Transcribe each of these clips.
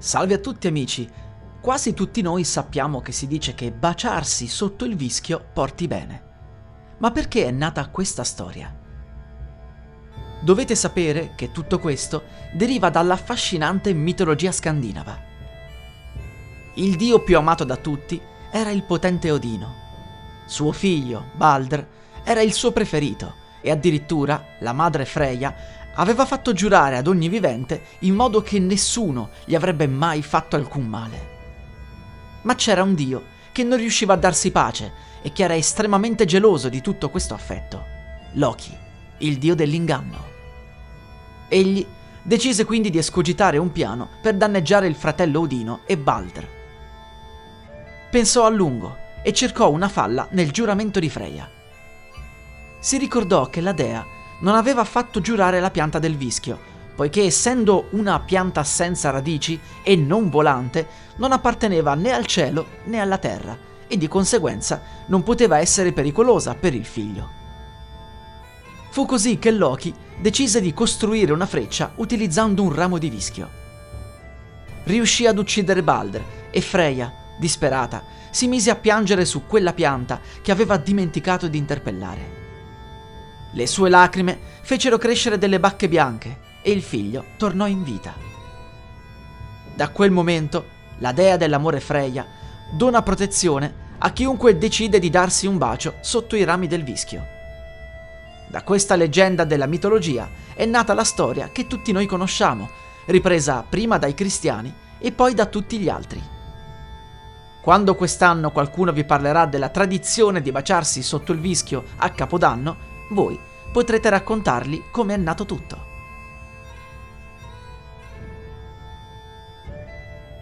Salve a tutti amici! Quasi tutti noi sappiamo che si dice che baciarsi sotto il vischio porti bene. Ma perché è nata questa storia? Dovete sapere che tutto questo deriva dall'affascinante mitologia scandinava. Il dio più amato da tutti era il potente Odino. Suo figlio, Baldr, era il suo preferito e addirittura la madre Freya aveva fatto giurare ad ogni vivente in modo che nessuno gli avrebbe mai fatto alcun male. Ma c'era un dio che non riusciva a darsi pace e che era estremamente geloso di tutto questo affetto. Loki, il dio dell'inganno. Egli decise quindi di escogitare un piano per danneggiare il fratello Odino e Baldr. Pensò a lungo e cercò una falla nel giuramento di Freya. Si ricordò che la dea non aveva fatto giurare la pianta del vischio, poiché essendo una pianta senza radici e non volante, non apparteneva né al cielo né alla terra e di conseguenza non poteva essere pericolosa per il figlio. Fu così che Loki decise di costruire una freccia utilizzando un ramo di vischio. Riuscì ad uccidere Balder e Freya, disperata, si mise a piangere su quella pianta che aveva dimenticato di interpellare. Le sue lacrime fecero crescere delle bacche bianche e il figlio tornò in vita. Da quel momento la dea dell'amore Freya dona protezione a chiunque decide di darsi un bacio sotto i rami del vischio. Da questa leggenda della mitologia è nata la storia che tutti noi conosciamo, ripresa prima dai cristiani e poi da tutti gli altri. Quando quest'anno qualcuno vi parlerà della tradizione di baciarsi sotto il vischio a Capodanno, voi potrete raccontargli come è nato tutto.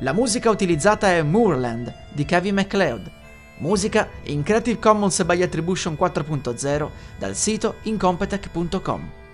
La musica utilizzata è Moorland di Kevin MacLeod, musica in Creative Commons by Attribution 4.0 dal sito incompetech.com.